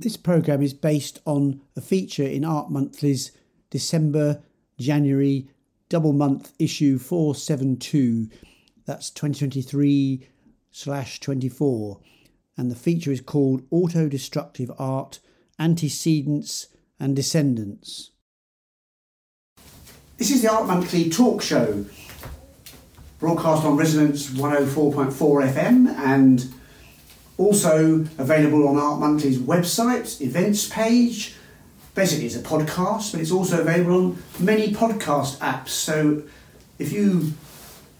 This programme is based on a feature in Art Monthly's December January double month issue 472. That's 2023 slash 24. And the feature is called Auto Destructive Art Antecedents and Descendants. This is the Art Monthly talk show, broadcast on Resonance 104.4 FM and also available on Art Monthly's website, events page. Basically, it's a podcast, but it's also available on many podcast apps. So if you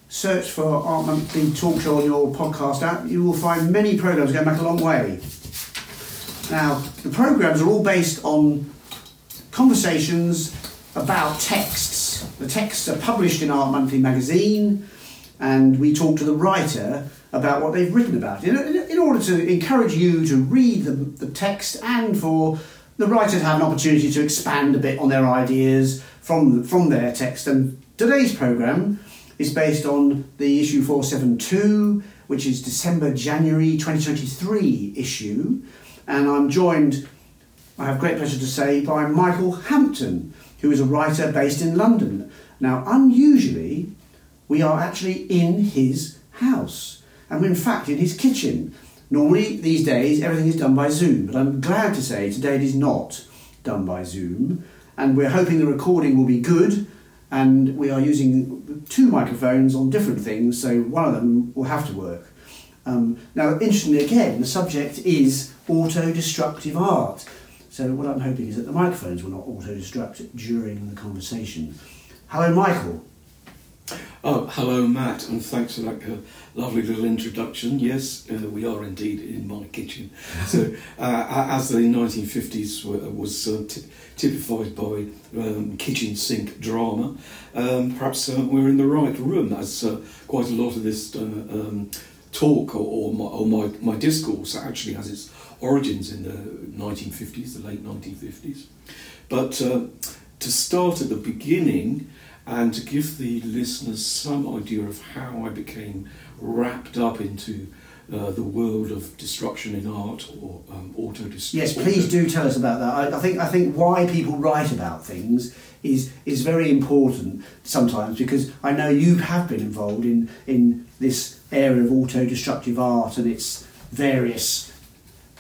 search for Art Monthly Talk Show on your podcast app, you will find many programs going back a long way. Now, the programs are all based on conversations about texts. The texts are published in Art Monthly magazine, and we talk to the writer about what they've written about in, in order to encourage you to read the, the text and for the writer to have an opportunity to expand a bit on their ideas from, from their text. And today's programme is based on the issue 472, which is December January 2023 issue. And I'm joined, I have great pleasure to say, by Michael Hampton, who is a writer based in London. Now, unusually, we are actually in his house, and in fact in his kitchen. Normally, these days, everything is done by Zoom, but I'm glad to say today it is not done by Zoom, and we're hoping the recording will be good. And we are using two microphones on different things, so one of them will have to work. Um, now, interestingly, again, the subject is auto destructive art. So, what I'm hoping is that the microphones will not auto destruct during the conversation. Hello, Michael. Oh, hello, Matt, and thanks for that uh, lovely little introduction. Yes, uh, we are indeed in my kitchen. so, uh, as the 1950s was uh, t- typified by um, kitchen sink drama, um, perhaps uh, we're in the right room, as uh, quite a lot of this um, talk or, or, my, or my, my discourse actually has its origins in the 1950s, the late 1950s. But to start at the beginning, and to give the listeners some idea of how I became wrapped up into uh, the world of destruction in art or um, auto destruction. Yes, please do tell us about that. I, I, think I think why people write about things is is very important sometimes because I know you have been involved in in this area of auto destructive art and its various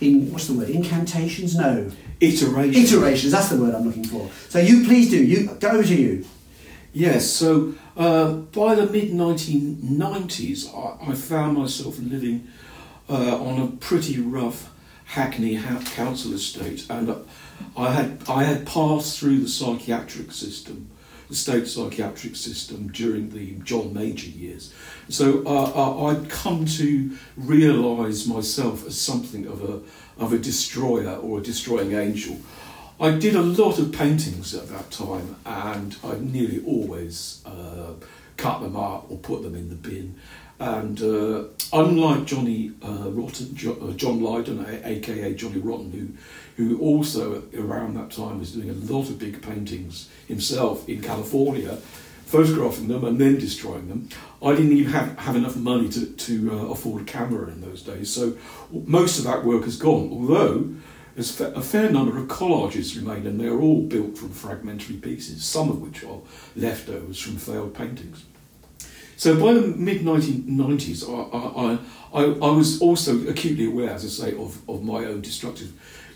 in what's the word incantations no iterations iterations that's the word I'm looking for. So you please do you go over to you. Yes, so uh, by the mid 1990s, I, I, found myself living uh, on a pretty rough Hackney ha- council estate, and I had I had passed through the psychiatric system, the state psychiatric system during the John Major years. So uh, I'd come to realise myself as something of a of a destroyer or a destroying angel. I did a lot of paintings at that time, and I nearly always uh, cut them up or put them in the bin. And uh, unlike Johnny uh, Rotten, uh, John Lydon, aka Johnny Rotten, who, who also around that time was doing a lot of big paintings himself in California, photographing them and then destroying them. I didn't even have, have enough money to, to uh, afford a camera in those days, so most of that work has gone. Although there's a fair number of collages remain, and they're all built from fragmentary pieces, some of which are leftovers from failed paintings. So by the mid 1990s, I, I, I, I, was also acutely aware, as I say, of, of my own destructive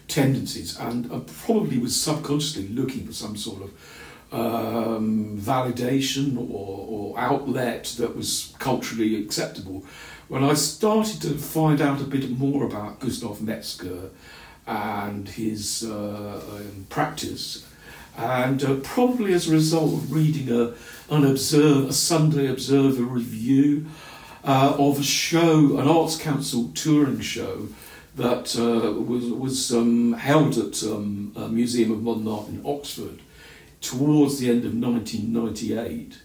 tendencies, and I probably was subconsciously looking for some sort of um, validation or, or outlet that was culturally acceptable. When I started to find out a bit more about Gustav Metzger and his uh, um, practice. And uh, probably as a result of reading a, an observe, a Sunday Observer review uh, of a show, an Arts Council touring show that uh, was, was um, held at um, a Museum of Modern Art in Oxford towards the end of 1998.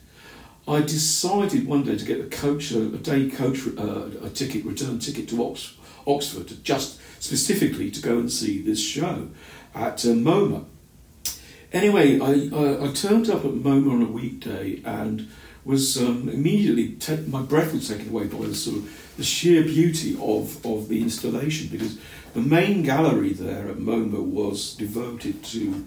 I decided one day to get a coach, a, day coach, uh, a ticket, return ticket to Ox- Oxford, to just specifically to go and see this show at uh, MoMA. Anyway, I, I, I, turned up at MoMA on a weekday and was um, immediately my breath was taken away by the sort of the sheer beauty of, of the installation because the main gallery there at MoMA was devoted to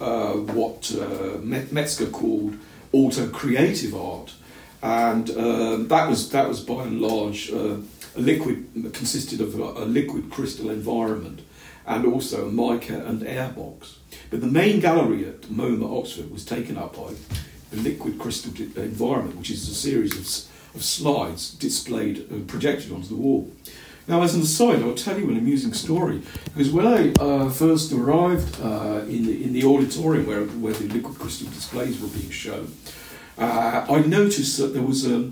uh, what uh, Metzger called auto creative art, and um, that was that was by and large uh, a liquid consisted of a, a, liquid crystal environment, and also a mica and air box. But the main gallery at MoMA Oxford was taken up by the liquid crystal environment, which is a series of, of slides displayed and projected onto the wall. Now, as an aside, I'll tell you an amusing story. Because when I uh, first arrived uh, in, the, in the auditorium where, where the liquid crystal displays were being shown, uh, I noticed that there was a,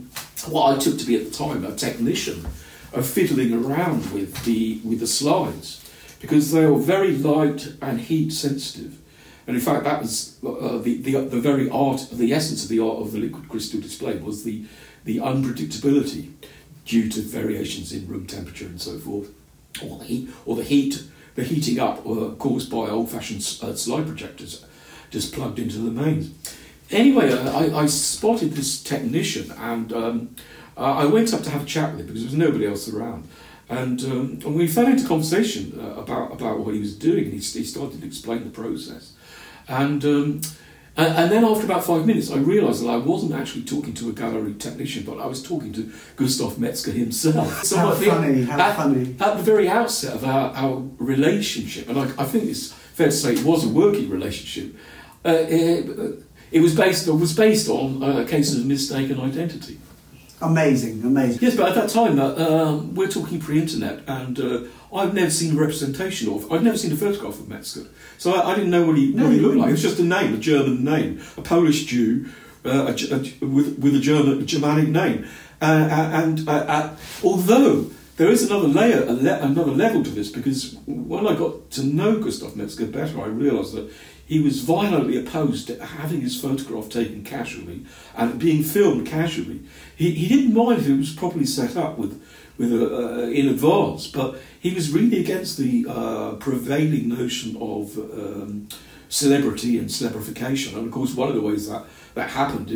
what I took to be at the time a technician of fiddling around with the, with the slides because they were very light and heat sensitive. And in fact, that was uh, the, the, the very art, the essence of the art of the liquid crystal display was the, the unpredictability due to variations in room temperature and so forth, or the heat, or the heat, the heating up uh, caused by old-fashioned uh, slide projectors just plugged into the mains. Anyway, I, I spotted this technician and um, I went up to have a chat with him because there was nobody else around. And, um, and we fell into conversation uh, about, about what he was doing, and he, he started to explain the process. And um, and, and, then after about five minutes, I realised that I wasn't actually talking to a gallery technician, but I was talking to Gustav Metzger himself. So how funny, how at, funny. At the very outset of our, our relationship, and I, I think it's fair to say it was a working relationship, uh, it, it, was based, it was based on uh, cases of mistaken identity. Amazing, amazing. Yes, but at that time, uh, um, we're talking pre-internet, and uh, I've never seen a representation of. I've never seen a photograph of Metzger, so I, I didn't know what he no, what he looked like. It was just a name, a German name, a Polish Jew uh, a, a, with with a German a Germanic name, uh, uh, and uh, although there is another layer, le- another level to this, because when I got to know Gustav Metzger better, I realised that he was violently opposed to having his photograph taken casually and being filmed casually. He, he didn't mind if it was properly set up with, with a, uh, in advance, but he was really against the uh, prevailing notion of um, celebrity and celebrification. And of course, one of the ways that that happened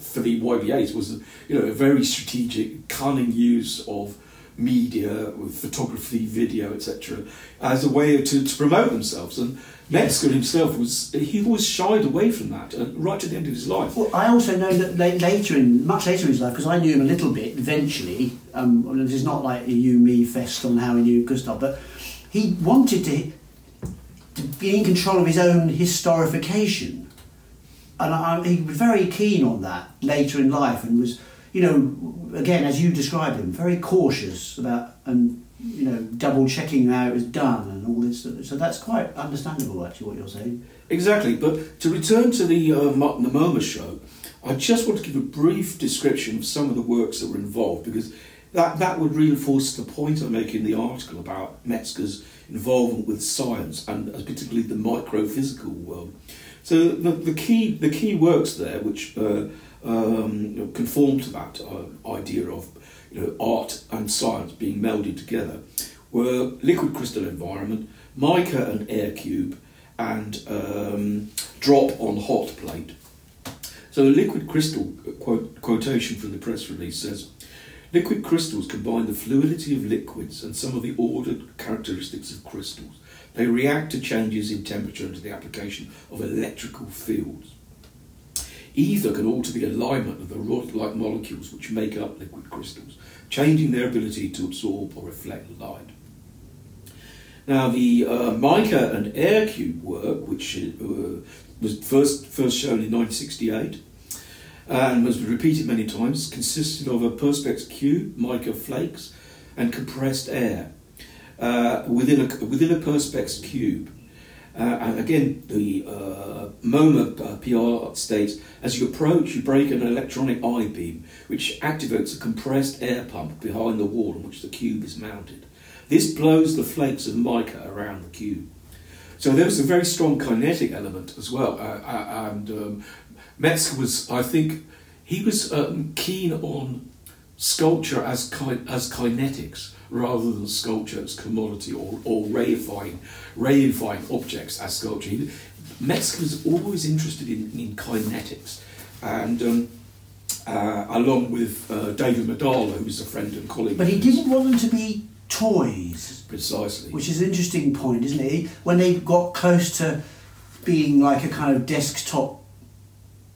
for the YBAs was, you know, a very strategic, cunning use of media, with photography, video, etc., as a way to, to promote themselves. And Metzger himself was he always shied away from that uh, right to the end of his life. Well, I also know that later in much later in his life, because I knew him a little bit eventually. Um, this is not like a you me fest on how he knew Gustav, but he wanted to, to be in control of his own historification, and I, he was very keen on that later in life, and was you know again as you described him, very cautious about and you know, double checking how it was done and all this. So that's quite understandable, actually, what you're saying. Exactly. But to return to the, uh, the MoMA show, I just want to give a brief description of some of the works that were involved because that, that would reinforce the point I make in the article about Metzger's involvement with science and particularly the microphysical world. So the, the key the key works there, which uh, um, conform to that uh, idea of you know, art and science being melded together were liquid crystal environment, mica and air cube, and um, drop on hot plate. So the liquid crystal quote, quotation from the press release says, Liquid crystals combine the fluidity of liquids and some of the ordered characteristics of crystals. They react to changes in temperature and to the application of electrical fields. Either can alter the alignment of the rod-like molecules which make up liquid crystals, changing their ability to absorb or reflect light. Now, the uh, mica and air cube work, which uh, was first, first shown in 1968 and was repeated many times, consisted of a perspex cube, mica flakes, and compressed air uh, within, a, within a perspex cube. Uh, and again, the uh, MoMA PR states as you approach, you break an electronic I beam, which activates a compressed air pump behind the wall on which the cube is mounted. This blows the flakes of mica around the cube. So there was a very strong kinetic element as well. Uh, and um, Metzger was, I think, he was um, keen on sculpture as, ki- as kinetics rather than sculpture as commodity or, or reifying, reifying objects as sculpture. Metzger was always interested in, in kinetics, and um, uh, along with uh, David Medalla, who was a friend and colleague. But he didn't want them to be toys, Precisely. which is an interesting point, isn't it? When they got close to being like a kind of desktop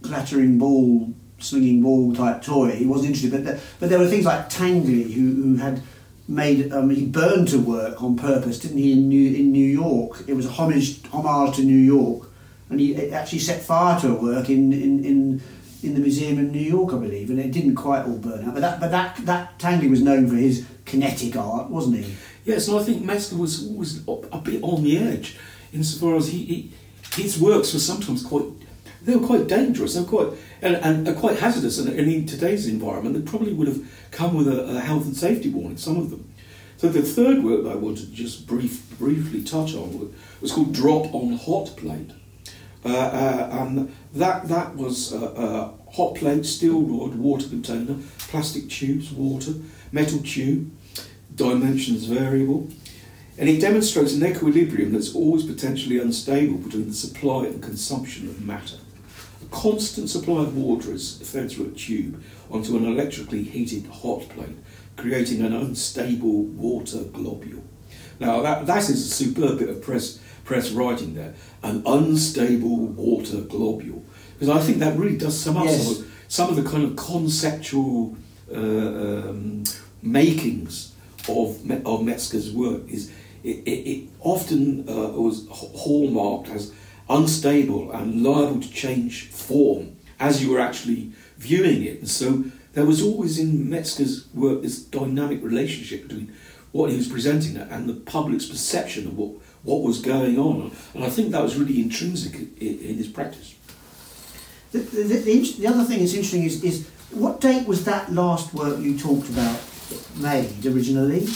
clattering ball, swinging ball type toy, he wasn't interested. But there, but there were things like Tinguely, who, who had made um, he burned to work on purpose, didn't he? In New in New York, it was a homage homage to New York, and he actually set fire to a work in in. in in the museum in New York, I believe, and it didn't quite all burn out. But that, but that, that Tinguely was known for his kinetic art, wasn't he? Yes, and I think Metzger was was a bit on the edge, insofar as he, he his works were sometimes quite they were quite dangerous. They quite and, and, and quite hazardous. And, and in today's environment, they probably would have come with a, a health and safety warning. Some of them. So the third work I wanted to just brief, briefly touch on was called Drop on Hot Plate. Uh, uh, and that that was uh, hot plate, steel rod, water container, plastic tubes, water, metal tube, dimensions variable, and it demonstrates an equilibrium that's always potentially unstable between the supply and consumption of matter. Constant supply of water is fed through a tube onto an electrically heated hot plate, creating an unstable water globule. Now that, that is a superb bit of press press writing there, an unstable water globule. Because I think that really does sum up Yes. some, of, some of the kind of conceptual uh, um, makings of, Me- of Metzger's work. Is it, it, it often uh, was hallmarked as unstable and liable to change form as you were actually viewing it. And so there was always in Metzger's work this dynamic relationship between what he was presenting and the public's perception of what, what was going on. And I think that was really intrinsic in, in his practice. The, the, the, the other thing that's interesting is, is what date was that last work you talked about made originally?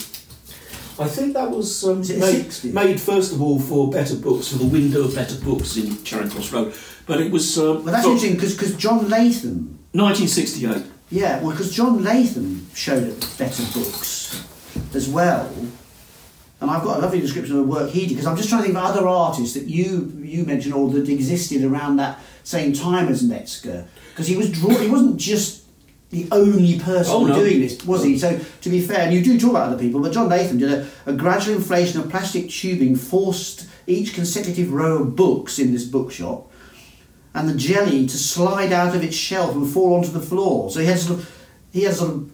I think that was um, made, made first of all for Better Books, for the window of Better Books in Charing Cross Road. But it was um, Well, that's interesting because John Latham, 1968. yeah, well, because John Latham showed at Better Books as well. And I've got a lovely description of the work he did because I'm just trying to think of other artists that you you mentioned or that existed around that same time as Metzger because he was draw he wasn't just the only person Oh, no. doing this was he so to be fair and you do talk about other people but John Latham did a, a gradual inflation of plastic tubing forced each consecutive row of books in this bookshop and the jelly to slide out of its shelf and fall onto the floor so he has sort of he has sort of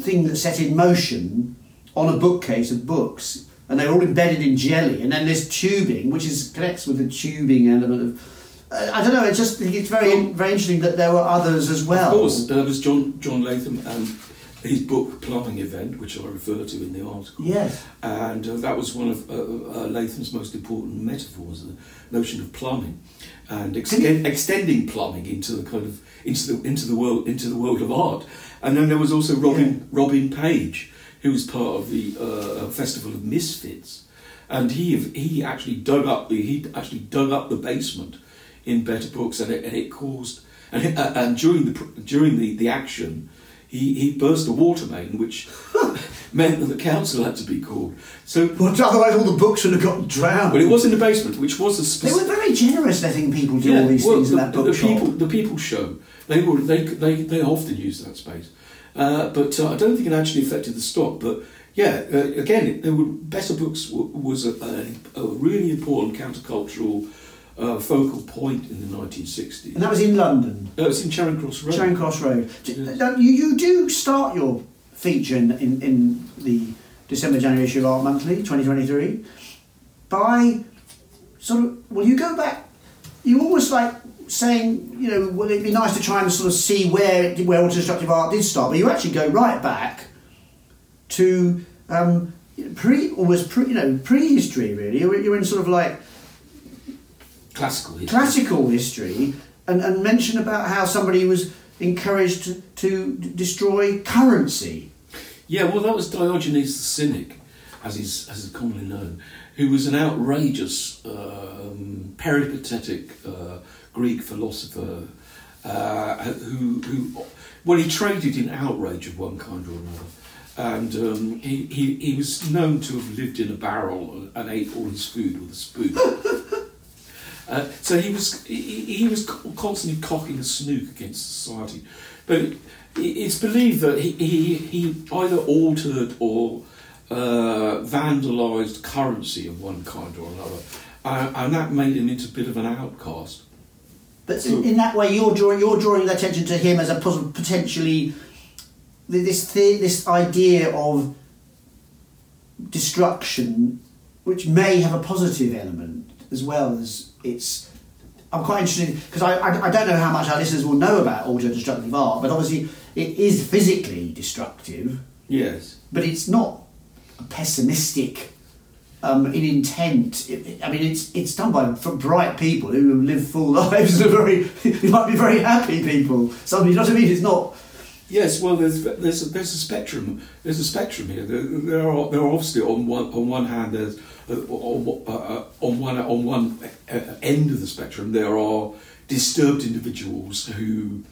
thing that's set in motion on a bookcase of books, and they're all embedded in jelly. And then this tubing, which is connects with the tubing element of. Uh, I don't know. It's just it's very very interesting that there were others as well. Of course, there was John John Latham and his book Plumbing Event, which I refer to in the article. Yes. And uh, that was one of uh, uh, Latham's most important metaphors, the notion of plumbing, and extend, extending plumbing into the kind of into the into the world into the world of art. And then there was also Robin Robin Page, who was part of the uh, Festival of Misfits, and he he actually dug up the he actually dug up the basement in Better Books, and it, and it caused and it, uh, and during the during the, the action. He, he burst a water main, which meant that the council had to be called. So, But otherwise, all the books would have got drowned. but it was in the basement, which was a space They were very generous letting people do all these well, things in the, that the people, the people show they were they they, they often used that space, uh, but uh, I don't think it actually affected the stock. But yeah, uh, again, it, there were better books w- was a, a, a really important countercultural uh, focal point in the 1960s. and that was in London. Uh, it's in Charing Cross Road. Charing Cross Road. Yes. now, You, you do start your feature in, in, in the December January issue of Art Monthly 2023 by sort of, well, you go back, you almost like saying, you know, well, it'd be nice to try and sort of see where, it, where autodestructive art did start, but you actually go right back to um, pre, almost pre, you know, prehistory really. You're in sort of like Classical history. classical history and, and mention about how somebody was encouraged to, to destroy currency. Yeah, well, that was Diogenes the Cynic, as is as is commonly known, who was an outrageous, um, peripatetic uh, Greek philosopher uh, who, who, well, he traded in outrage of one kind or another. And um, he, he, he was known to have lived in a barrel and ate all his food with a spoon. Uh, so he was he, he was constantly cocking a snook against society, but it's believed that he, he, he either altered or uh, vandalised currency of one kind or another, uh, and that made him into a bit of an outcast. But in, in that way, you're drawing you're drawing attention to him as a potentially this the, this idea of destruction, which may have a positive element as well as it's. I'm quite interested because I, I, I don't know how much our listeners will know about auto-destructive art, but obviously it is physically destructive, Yes. but it's not pessimistic um, in intent. It- it- I mean, it's it's done by bright people who live full lives. are very, they might be very happy people. So you know what I mean? It's not. Yes, well, there's there's a, there's a spectrum. There's a spectrum here. There, there are there are obviously on one on one hand there's on, uh, on one on one uh, end of the spectrum there are disturbed individuals who.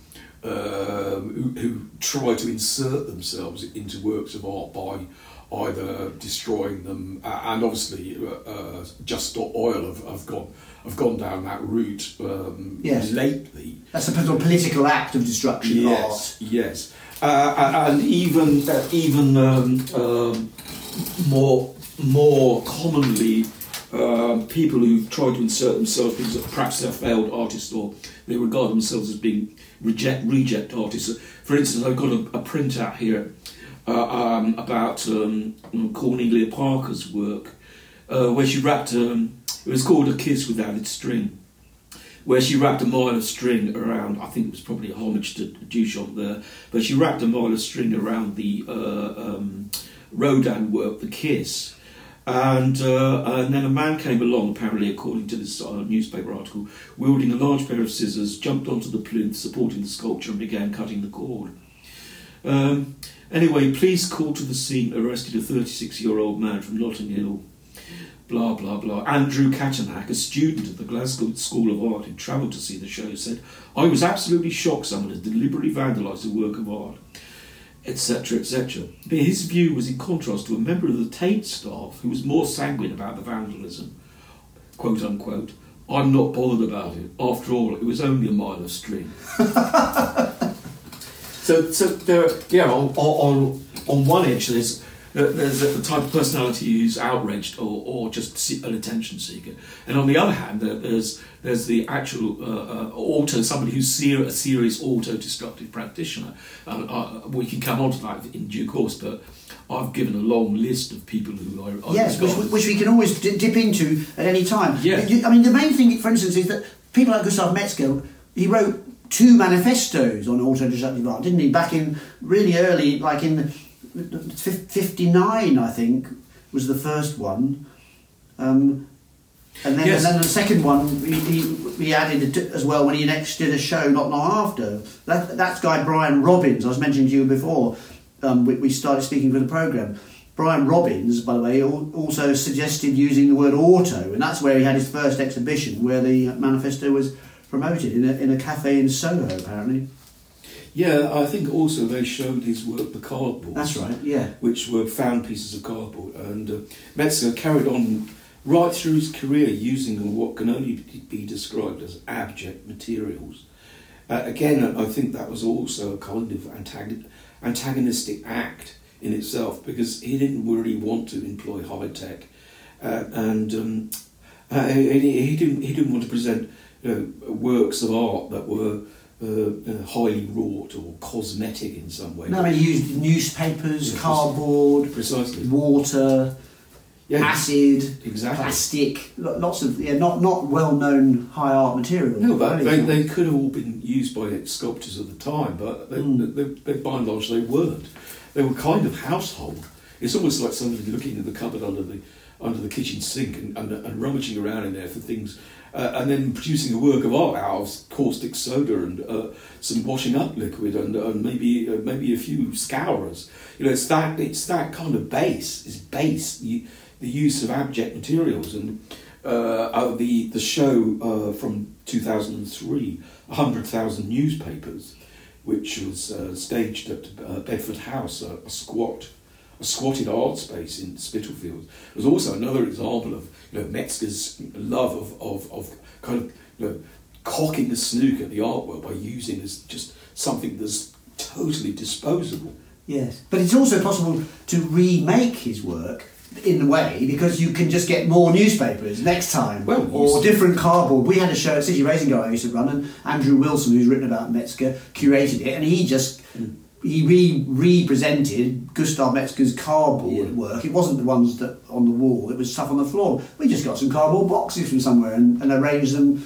Um, who, who try to insert themselves into works of art by either destroying them uh, and obviously uh, uh, Just Oil have, have gone have gone down that route um, Yes. lately. That's a political act of destruction. Yes, yes, uh, and even uh, even um, um, more more commonly, um, people who try to insert themselves because perhaps they're failed artists or they regard themselves as being reject reject artists. For instance, I've got a, a printout here uh, um, about um, Cornelia Parker's work, uh, where she wrapped. Um, it was called A Kiss Without Its String where she wrapped a mile of string around. I think it was probably a homage to Duchamp there, but she wrapped a mile of string around the uh, um, Rodin work, The Kiss. And, uh, and then a man came along, apparently, according to this uh, newspaper article, wielding a large pair of scissors, jumped onto the plinth supporting the sculpture, and began cutting the cord. Um, anyway, police called to the scene, arrested a 36 year old man from Notting Hill blah blah blah. Andrew Katanak, a student at the Glasgow School of Art who travelled to see the show, said, I was absolutely shocked someone had deliberately vandalised a work of art, etc. etc. But his view was in contrast to a member of the Tate staff who was more sanguine about the vandalism. Quote unquote. I'm not bothered about it. After all, it was only a mile of so, so there, yeah, on, on, on one edge, there's there's the type of personality who's outraged or, or just an attention seeker, and on the other hand, there- there's there's the actual uh, uh, auto somebody who's ser- a serious auto-destructive practitioner. Uh, we can come on to that in due course, but I've given a long list of people who I, I Yes, which, which we can always d- dip into at any time. Yeah. You- I mean, the main thing, for instance, is that people like Gustav Metzger, he wrote two manifestos on auto-destructive art, didn't he? Back in really early, like in fif- 59, I think, was the first one. Um, and then, Yes. and then the second one he, he, he added it as well when he next did a show not long after. That, that's guy Brian Robbins, I was mentioning to you before, um, we, we started speaking for the programme. Brian Robbins, by the way, also suggested using the word auto, and that's where he had his first exhibition where the manifesto was promoted in a, in a cafe in Soho, apparently. Yeah, I think also they showed his work, the cardboard. That's right, yeah. which were found pieces of cardboard. And uh, Metzger carried on right through his career using what can only be described as abject materials. Uh, again, I think that was also a kind of antagon- antagonistic act in itself because he didn't really want to employ high tech, uh, and um, uh, he, he didn't he didn't want to present you know, works of art that were. Uh, uh, highly wrought or cosmetic in some way. No, I mean, he used newspapers, Yes, cardboard, Precisely. water, Yeah, acid, exactly. plastic, lots of yeah, not not well known high art material. No, but they, they could have all been used by sculptors of the time, but they, Mm. they, they, by and large they weren't. They were kind of household. It's almost like somebody looking in the cupboard under the under the kitchen sink and, and, and rummaging around in there for things, uh, and then producing a work of art out of caustic soda and uh, some washing up liquid and, and maybe uh, maybe a few scourers. You know, it's that it's that kind of base. It's base. You, the use of abject materials and uh, the the show uh, from 2003, 100,000 newspapers, which was uh, staged at uh, Bedford House, a, a squat, a squatted art space in Spitalfields. was also another example of you know Metzger's love of, of, of kind of you know cocking the snook at the art world by using as just something that's totally disposable. Yes, but it's also possible to remake his work in a way because you can just get more newspapers next time Well, or different cardboard. We had a show at City Racing Guy I used to run, and Andrew Wilson, who's written about Metzger, curated it, and he just he re represented Gustav Metzger's cardboard Yeah. work. It wasn't the ones that on the wall; it was stuff on the floor. We just got some cardboard boxes from somewhere and, and arranged them.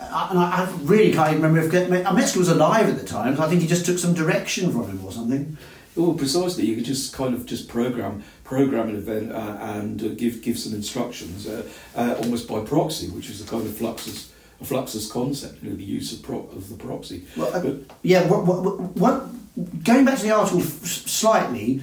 I- And I, I really can't even remember if uh, Metzger was alive at the time. So I think he just took some direction from him or something. Well, precisely. You could just kind of just program program an event uh, and uh, give give some instructions, uh, uh, almost by proxy, which is a kind of fluxus a fluxus concept. You know, the use of pro- of the proxy. Well, But yeah. What, what, what? Going back to the article f- slightly,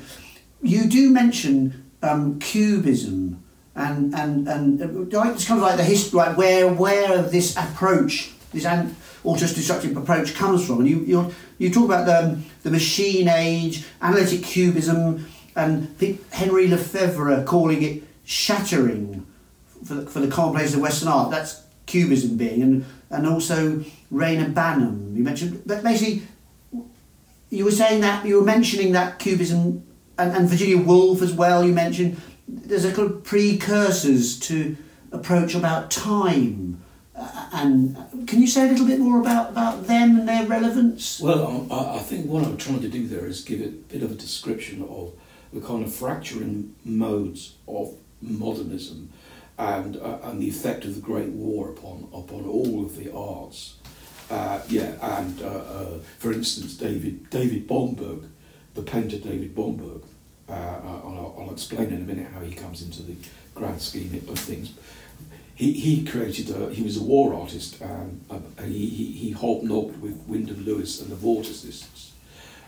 you do mention um, cubism and and and uh, it's kind of like the history, like where where this approach, this an, auto-destructive approach comes from, and you you you talk about the the machine age, analytic cubism, and I Henry Lefebvre calling it shattering for the, for the commonplace of Western art. That's cubism being, and and also Reyner Banham. You mentioned, but basically, you were saying that you were mentioning that cubism, and, and Virginia Woolf as well. You mentioned there's a kind of precursors to approach about time. Uh, and can you say a little bit more about, about them and their relevance? Well, um, I, I think what I'm trying to do there is give a bit of a description of the kind of fracturing modes of modernism and uh, and the effect of the Great War upon upon all of the arts. Uh, yeah, and uh, uh, for instance, David David Bomberg, the painter David Bomberg. Uh, uh, I'll, I'll explain in a minute how he comes into the grand scheme of things. He, he created a, he was a war artist and uh, he, he, he hobnobbed with Wyndham Lewis and the Vorticists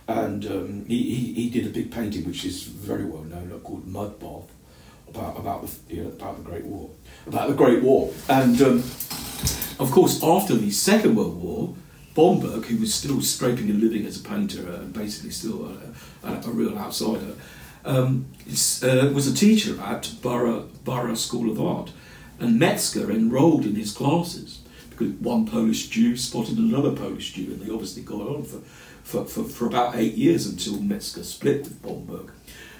and um, he, he, he did a big painting which is very well known called Mudbath about about the you know, about the Great War. About the Great War. And um, of course after the Second World War Bomberg who was still scraping a living as a painter uh, and basically still a, a, a real outsider um, uh, was a teacher at Borough, Borough School of Art. And Metzger enrolled in his classes because one Polish Jew spotted another Polish Jew and they obviously got on for, for, for, for about eight years until Metzger split with Bomberg.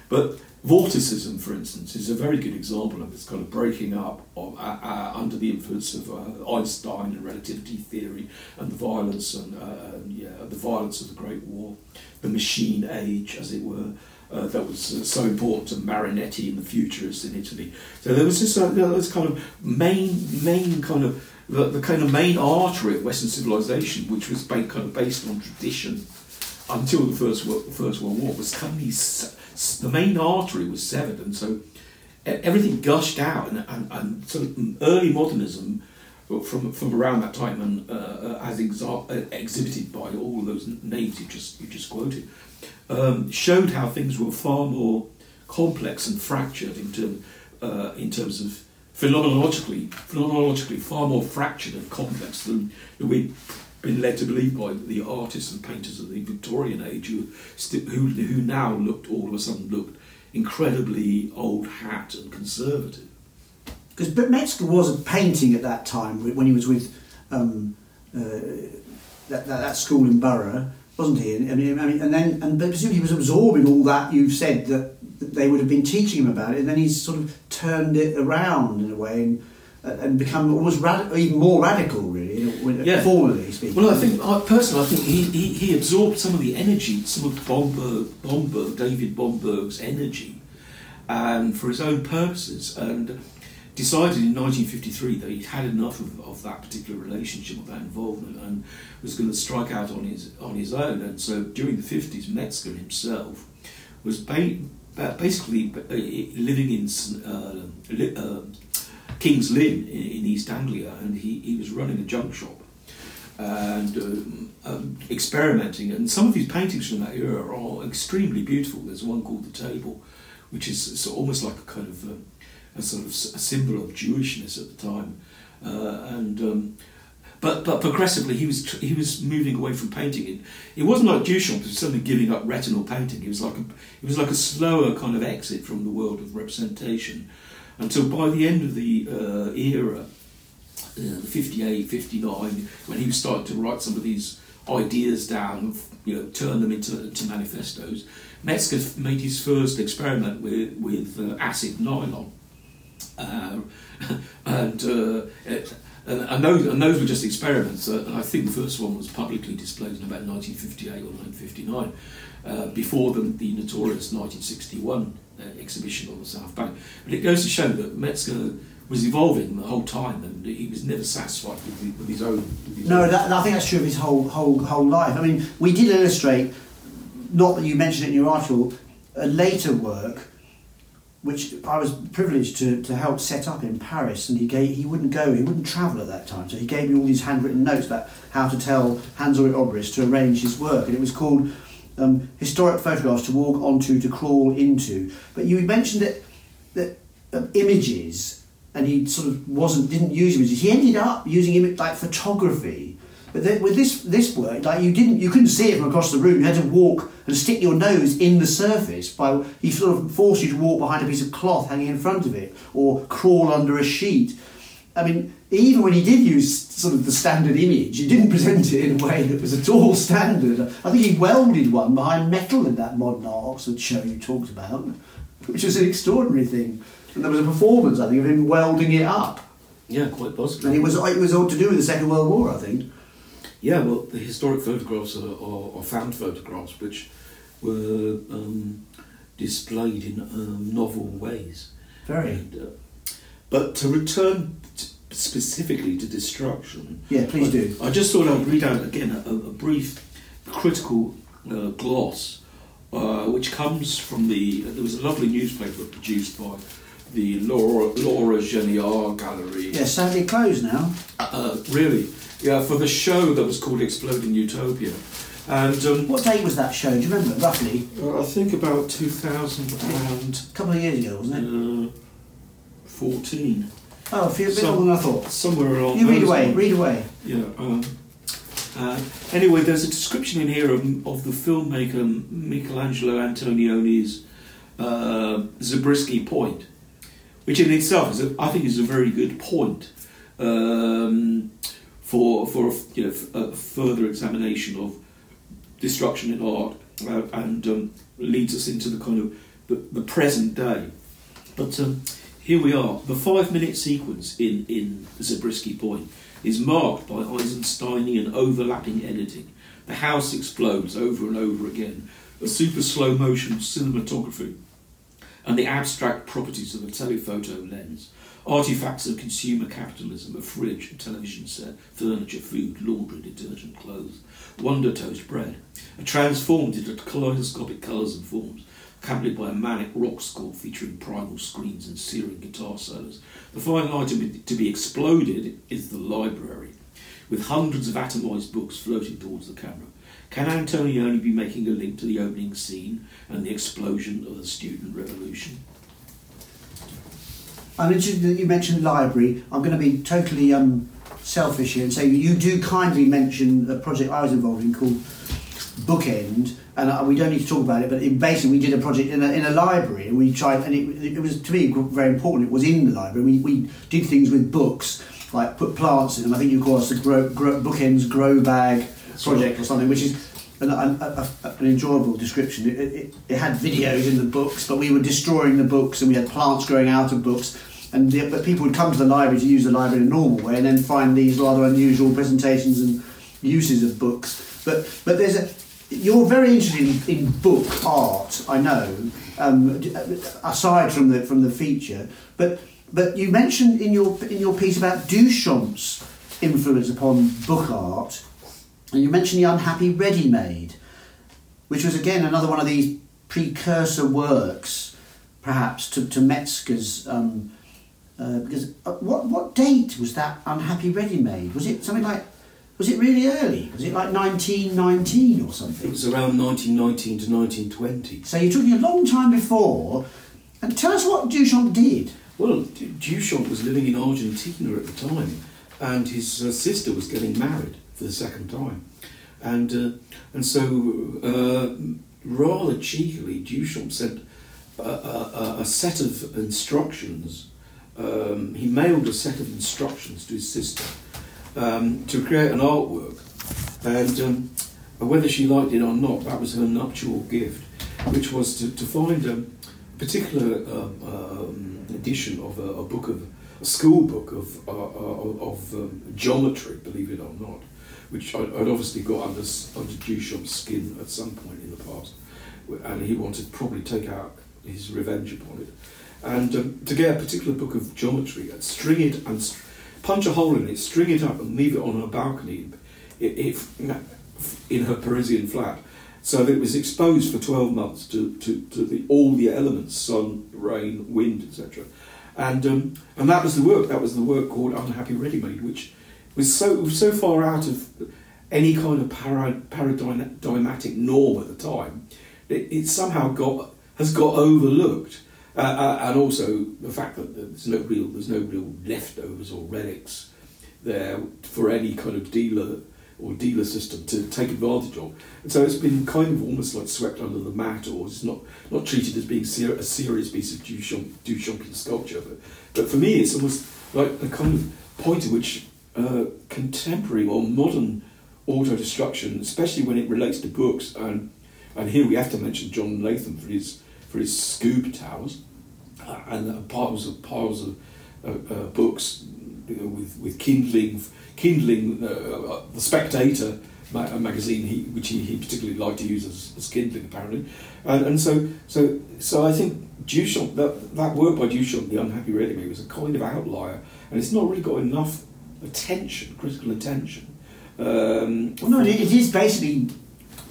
But Vorticism, for instance, is a very good example of this kind of breaking up of, uh, uh, under the influence of uh, Einstein and relativity theory and the violence and, uh, yeah, the violence of the Great War, the machine age, as it were. Uh, that was uh, so important to Marinetti and the futurists in Italy. So there was this, uh, this kind of main, main kind of the, the kind of main artery of Western civilization, which was kind of based on tradition until the First World, First World War, was suddenly the main artery was severed, and so everything gushed out, and, and, and early modernism from from around that time, and uh, uh, as exa- uh, exhibited by all those names you just you just quoted, um, showed how things were far more complex and fractured in term, uh, in terms of phenomenologically phenomenologically far more fractured and complex than we'd been led to believe by the artists and painters of the Victorian age who, who, who now looked all of a sudden looked incredibly old hat and conservative. Because Metzger was painting at that time when he was with um, uh, that, that, that school in Borough, wasn't he? And, I mean, I mean, and then and presumably he was absorbing all that you've said that, that they would have been teaching him about it, and then he's sort of turned it around in a way and and become almost rad- even more radical, really, when- Yeah. formally speaking. Well, I think I, personally, I think he, he, he absorbed some of the energy, some of Bomberg, Bomberg, David Bomberg's energy, and for his own purposes, and decided in 1953 that he'd had enough of, of that particular relationship, of that involvement, and was going to strike out on his on his own. And so, during the 50s, Metzger himself was ba- ba- basically uh, living in uh, li- uh, King's Lynn in, East Anglia, and he, he was running a junk shop and um, um, experimenting. And some of his paintings from that era are extremely beautiful. There's one called The Table, which is almost like a kind of um, a sort of a symbol of Jewishness at the time. Uh, and um, but but progressively he was he was moving away from painting. It, it wasn't like Duchamp, was suddenly giving up retinal painting. It was like a, it was like a slower kind of exit from the world of representation until by the end of the uh, era, uh, 58, 59, when he starting to write some of these ideas down, you know, turn them into, into manifestos, Metzger made his first experiment with, with uh, acid nylon. Uh, and, uh, it, and, and, those, and those were just experiments. Uh, I think the first one was publicly displayed in about 1958 or 1959, uh, before the, the notorious 1961 uh, Uh, exhibition on the South Bank. But it goes to show that Metzger was evolving the whole time, and he was never satisfied with, with his own. With his no, own. that, I think that's true of his whole whole whole life. I mean, we did illustrate, not that you mentioned it in your article, a later work, which I was privileged to, to help set up in Paris, and he gave he wouldn't go, he wouldn't travel at that time, so he gave me all these handwritten notes about how to tell Hans Ulrich Obrist to arrange his work, and it was called um, historic photographs to walk onto, to crawl into. But you mentioned that that uh, images and he sort of wasn't didn't use images. He ended up using image like photography. But then with this this work, like you didn't you couldn't see it from across the room. You had to walk and stick your nose in the surface. By he sort of forced you to walk behind a piece of cloth hanging in front of it, or crawl under a sheet. I mean, even when he did use sort of the standard image, he didn't present it in a way that was at all standard. I think he welded one behind metal in that modern art Oxford show you talked about, which was an extraordinary thing. And there was a performance, I think, of him welding it up. Yeah, quite possibly. And it was it was all to do with the Second World War, I think. Yeah, well, the historic photographs are, are, are found photographs which were um, displayed in um, novel ways. Very. And, uh, but to return specifically to destruction, Yeah, please I, do. I just thought I'd read out again a, a brief critical uh, gloss, uh, which comes from the. There was a lovely newspaper produced by the Laura, Laura Genillard Gallery. Yeah, sadly closed now. Uh, really, yeah, for the show that was called Exploding Utopia. And um, What date was that show? Do you remember, roughly? uh, I think about 2014. A couple of years ago, wasn't it? Oh, a bit So- longer than I thought. somewhere along You read away, read away. Yeah. Um, uh, anyway, there's a description in here of, of the filmmaker Michelangelo Antonioni's uh, Zabriskie Point, which in itself is, a, I think, is a very good point um, for for you know a further examination of destruction in art uh, and um, leads us into the kind of the, the present day. But um, here we are. The five-minute sequence in in Zabriskie Point is marked by Eisensteinian overlapping editing. The house explodes over and over again. A super slow motion cinematography and the abstract properties of a telephoto lens. Artifacts of consumer capitalism, a fridge, a television set, furniture, food, laundry, detergent, clothes, Wonder Toast bread, are transformed into kaleidoscopic colours and forms, accompanied by a manic rock score featuring primal screams and searing guitar solos. The final item to be exploded is the library, with hundreds of atomised books floating towards the camera. Can Antonioni be making a link to the opening scene and the explosion of the student revolution? I'm interested that you mentioned library. I'm going to be totally um, selfish here and say you do kindly mention a project I was involved in called Bookend, and uh, we don't need to talk about it. But it, basically, we did a project in a, in a library, and we tried, and it, it was to me very important. It was in the library. We, we did things with books, like put plants in them. I think you call us the grow, grow, Bookends Grow Bag project or something, which is an, an enjoyable description. It, it, it had videos in the books, but we were destroying the books, and we had plants growing out of books. And the, but people would come to the library to use the library in a normal way, and then find these rather unusual presentations and uses of books. But but there's a you're very interested in, in book art, I know, um, aside from the from the feature. But but you mentioned in your in your piece about Duchamp's influence upon book art, and you mentioned the Unhappy Ready Made, which was again another one of these precursor works, perhaps to to Metzger's. Um, uh, because uh, what what date was that Unhappy Ready Made? Was it something like was it really early? Was it like 1919 or something? It was around 1919 to 1920. So you're talking a long time before. And tell us what Duchamp did. Well, Duchamp was living in Argentina at the time, and his uh, sister was getting married for the second time, and uh, and so uh, rather cheekily, Duchamp sent a, a, a set of instructions. Um, he mailed a set of instructions to his sister um, to create an artwork, and um, whether she liked it or not, that was her nuptial gift. which was to, to find a particular um, um, edition of a, a, book of a school book of uh, uh of um, geometry, believe it or not, which I'd, obviously got under under Duchamp's skin at some point in the past, and he wanted to probably take out his revenge upon it, and um, to get a particular book of geometry, string it and punch a hole in it, string it up, and leave it on her balcony, in her Parisian flat so that it was exposed for 12 months to, to, to the, all the elements sun, rain, wind, etc. And, um, and that was the work. That was the work called Unhappy Ready Made, which was so, so far out of any kind of paradigmatic norm at the time. It, it somehow got, has got overlooked. Uh, uh, and also the fact that there's no real there's no real leftovers or relics there for any kind of dealer or dealer system to take advantage of. And so it's been kind of almost like swept under the mat, or it's not, not treated as being ser- a serious piece of Duchamp, Duchampian sculpture. But, but for me, it's almost like a kind of point at which uh, contemporary or modern auto destruction, especially when it relates to books, and and here we have to mention John Latham for his for his Skoob Towers, and piles of piles of uh, uh books with with kindling kindling, uh, uh, the Spectator ma- magazine, he, which he, he particularly liked to use as, as kindling apparently, and, and so so so I think Duchamp that that work by Duchamp, the Unhappy Ready Made, was a kind of outlier, and it's not really got enough attention, critical attention. Um, well, no, it is basically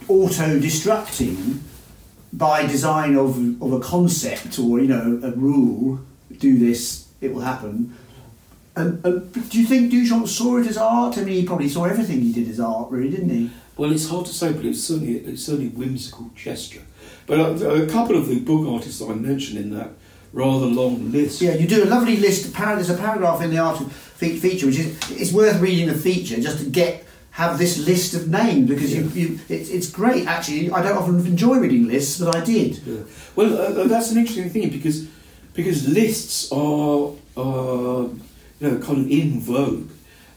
auto-destructing by design of, of a concept or you know a rule. Do this, it will happen and, and do you think Duchamp saw it as art? I mean, he probably saw everything he did as art, really, didn't he? Well, it's hard to say, but it's certainly it's certainly a whimsical gesture. But a, a couple of the book artists that I mentioned in that rather long list. Yeah, you do a lovely list. There's a paragraph in the art feature which is it's worth reading the feature just to get have this list of names because yeah. you, you it's, it's great actually. I don't often enjoy reading lists, but I did. Yeah. Well, uh, uh that's an interesting thing because because lists are. Uh, you know, kind of in vogue.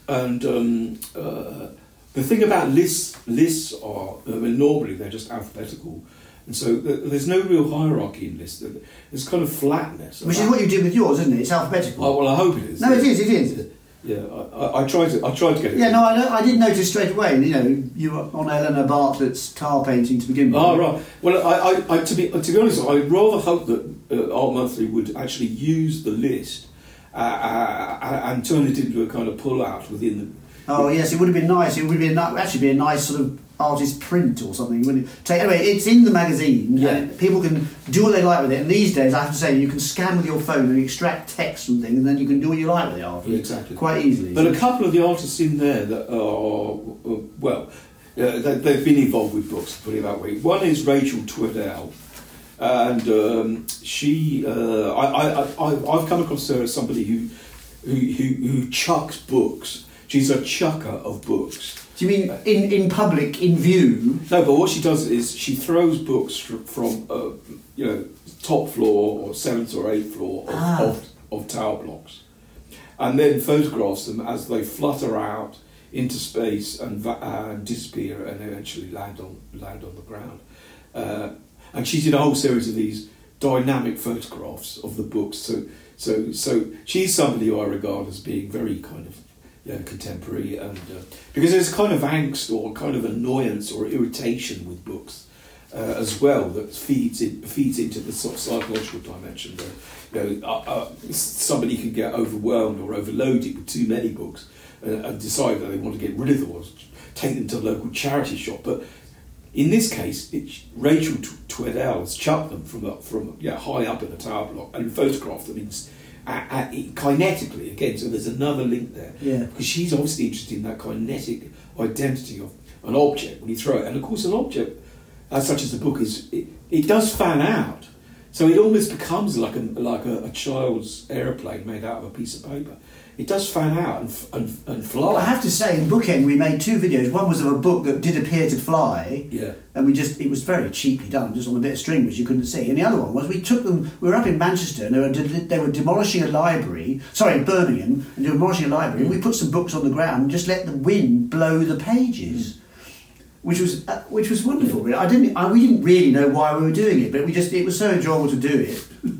And um, uh, the thing about lists, lists are, I mean, normally they're just alphabetical. And so there's no real hierarchy in lists. There's kind of flatness. Which is what you did with yours, isn't it? It's alphabetical. Oh, well, I hope it is. No, it is, it is. Yeah, I, I, tried to. I tried to get it. Yeah, no, I, I did notice straight away. You know, you were on Eleanor Bartlett's tar painting to begin with. Oh right. Well, I, I, to be to be honest, I rather hope that uh, Art Monthly would actually use the list uh, uh, and turn it into a kind of pull-out within the. Oh yes, it would have been nice. It would be actually be a nice sort of artist print or something. Wouldn't it? Take, anyway, it's in the magazine. Yeah. people can do what they like with it. And these days, I have to say, you can scan with your phone and extract text and things, and then you can do what you like with it afterwards. Exactly. Quite easily. But a couple of the artists in there that are well, uh, they've been involved with books. Put it that way. One is Rachel Tweddell and um, she, uh, I, I, I, I've come across her as somebody who, who, who, who chucks books. She's a chucker of books. Do you mean in, in public, in view? No, but what she does is she throws books from, uh, you know, top floor or seventh or eighth floor of, ah. of, of tower blocks, and then photographs them as they flutter out into space and, uh, disappear and eventually land on land on the ground. Uh, and she did a whole series of these dynamic photographs of the books. So, so, so she's somebody who I regard as being very kind of you know, contemporary, and uh, because there's kind of angst or kind of annoyance or irritation with books. Uh, as well, that feeds in, feeds into the sort of psychological dimension. Where you know, uh, uh, somebody can get overwhelmed or overloaded with too many books and, and decide that they want to get rid of them or take them to a local charity shop. But in this case, it's Rachel Tweddell has chucked them from up, from yeah, high up in the tower block and photographed them in, kinetically again. So there's another link there. Yeah. Because she's obviously interested in that kinetic identity of an object when you throw it. And of course, an object as such as the book is, it, it does fan out. So it almost becomes like a like a, a child's aeroplane made out of a piece of paper it does fan out and, and, and fly. I have to say, in Bookend, we made two videos. One was of a book that did appear to fly. Yeah. And we just, it was very cheaply done, just on a bit of string, which you couldn't see. And the other one was we took them, we were up in Manchester and they were, they were demolishing a library, sorry, Birmingham, and they were demolishing a library. Mm. And we put some books on the ground and just let the wind blow the pages. Mm. which was uh, which was wonderful. really. I didn't I, we didn't really know why we were doing it, but we just it was so enjoyable to do it.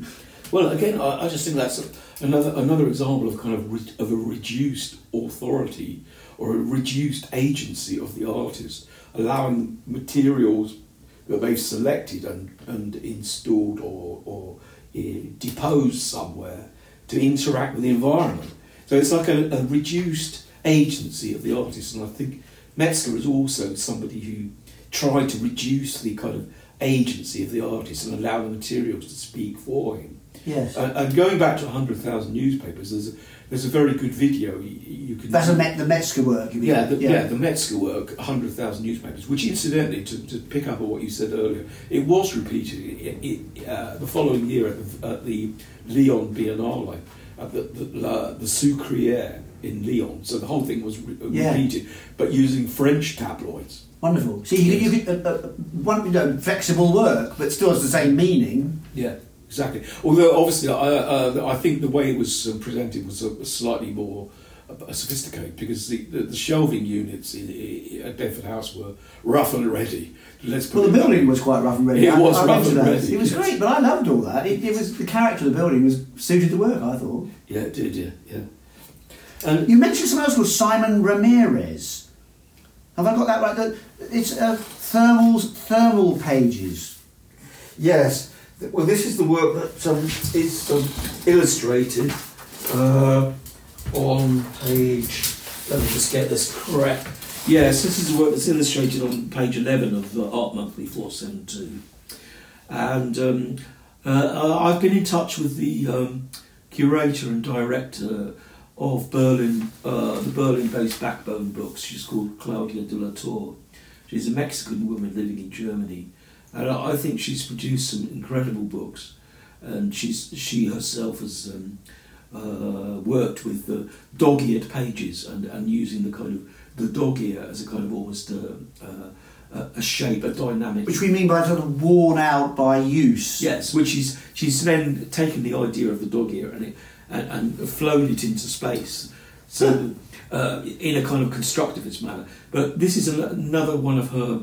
Well, again, I, I just think that's another another example of kind of re, of a reduced authority or a reduced agency of the artist, allowing materials that they've selected and, and installed or, or eh, deposed somewhere to interact with the environment. So it's like a, a reduced agency of the artist, and I think Metzger is also somebody who tried to reduce the kind of agency of the artist and allow the materials to speak for him. Yes, And, and going back to 100,000 newspapers, there's a, there's a very good video you, you can that's a Met, the Metzger work. You mean? yeah, the, yeah. the Metzger work, 100,000 newspapers, which incidentally, to, to pick up on what you said earlier, it was repeated it, it, uh, the following year at the, at the Lyon Biennale, at the, the, La, the Sucrière in Lyon. So the whole thing was re- Yeah. repeated, but using French tabloids. Wonderful. See, you, you could, uh, uh, one, you know, flexible work, but still has the same meaning. Yeah, exactly. Although obviously, I, uh, I think the way it was uh, presented was uh, slightly more uh, sophisticated because the, the, the shelving units in, in, at Bedford House were rough and ready. Let's put Well, the building was quite rough and ready. It I- was I rough and ready, It was yes. great, but I loved all that. It, it was the character of the building was suited to the work. I thought. Yeah, it did. Yeah, yeah. And You mentioned someone else called Simon Ramirez. Have I got that right? That- It's uh, thermals, thermal pages. Yes. Well, this is the work that um, is um, illustrated uh, on page. Let me just get this correct. Yes, this is the work that's illustrated on page 11 of the Art Monthly 472. And um, uh, I've been in touch with the um, curator and director of Berlin, uh, the Berlin-based Backbone Books. She's called Claudia de la Torre. She's a Mexican woman living in Germany, and I I think she's produced some incredible books. And she's she herself has um, uh, worked with the dog-eared pages and, and using the kind of the dog ear as a kind of almost a, a, a shape, a dynamic. Which we mean by sort of worn out by use. Yes, which she's she's then taken the idea of the dog ear and it and, and flown it into space, so uh, in a kind of constructivist manner. But this is an, another one of her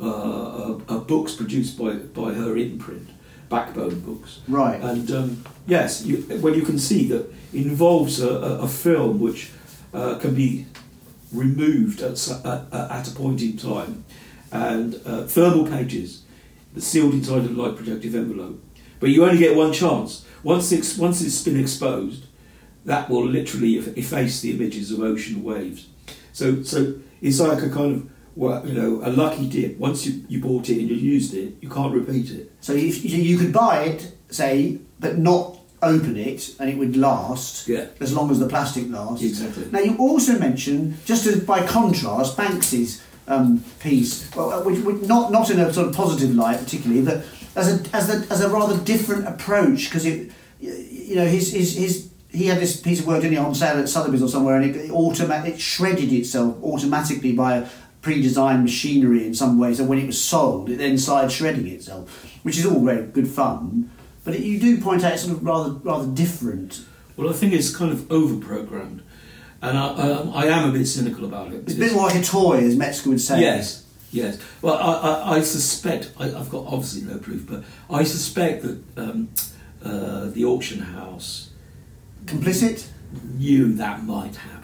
uh, uh, books produced by by her imprint, Backbone Books. Right. And um, yes, you, well, you can see that involves a, a, a film which uh, can be removed at, at, at a point in time, and uh, thermal pages sealed inside a light protective envelope. But you only get one chance. Once it's, once it's been exposed, that will literally efface the images of ocean waves. So, so it's like a kind of well, you know, a lucky dip. Once you, you bought it and you used it, you can't repeat it. So you, you could buy it, say, but not open it, and it would last Yeah. as long as the plastic lasts. Exactly. Now you also mentioned, just as by contrast, Banksy's um, piece, well, uh, which, which not not in a sort of positive light particularly, but as a as a as a rather different approach because it, you know, his his his. He had this piece of work didn't he, on sale at Sotheby's or somewhere, and it, it, automa- it shredded itself automatically by pre-designed machinery in some ways. And when it was sold, it then started shredding itself, which is all very good fun. But it, you do point out it's sort of rather rather different. Well, I think it's kind of over-programmed, and I, I, I am a bit cynical about it. It's a bit like a toy, as Metzger would say. Yes, yes. Well, I, I, I suspect I, I've got obviously no proof, but I suspect that um, uh, the auction house Complicit? knew that might happen.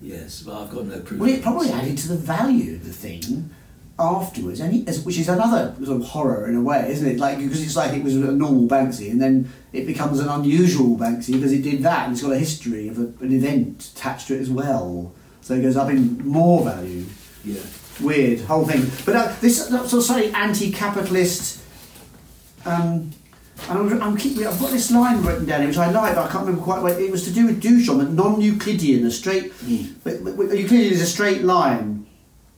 Yes, well, I've got no proof. Well, it probably added to the value of the thing afterwards, and he, as- which is another sort of horror in a way, isn't it? Like because it's like it was a normal Banksy, and then it becomes an unusual Banksy because it did that, and it's got a history of a, an event attached to it as well. So it goes up in more value. Yeah. Weird whole thing. But uh, this uh, sort of anti-capitalist. Um, I'm, I'm keeping, I've got this line written down here which I like, but I can't remember quite what it was to do with Duchamp, a non-Euclidean, a straight. Mm. But, but, Euclidean is a straight line,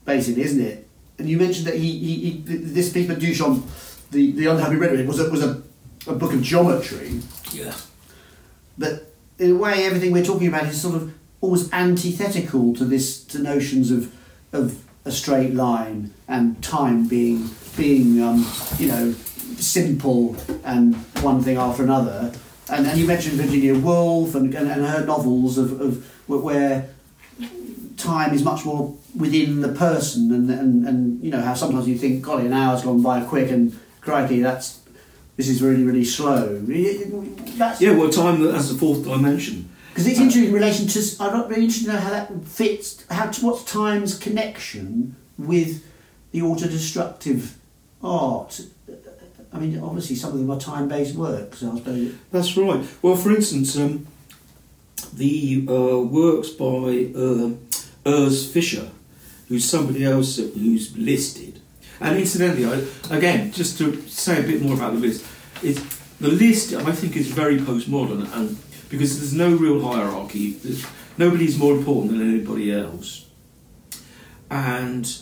basically, isn't it? And you mentioned that he, he, he this piece of Duchamp, the the unhappy rhetoric, was a, was a, a book of geometry. Yeah. But in a way, everything we're talking about is sort of almost antithetical to this to notions of of a straight line and time being being um, you know simple and one thing after another. And, and you mentioned Virginia Woolf and, and, and her novels of, of where time is much more within the person, and and, and you know how sometimes you think, golly, an hour's gone by quick, and crikey, that's this is really really slow. That's, Yeah, well, time as the fourth dimension. Because it's interesting in relation to. I'm not really interested to know how that fits. How what's time's connection with the autodestructive art? I mean, obviously, some of are time-based works. I suppose. That's right. Well, for instance, um, the uh, works by uh, Urs Fischer, who's somebody else who's listed. And incidentally, I, again, just to say a bit more about the list, it's, the list I think is very postmodern, and because there's no real hierarchy, nobody's more important than anybody else, and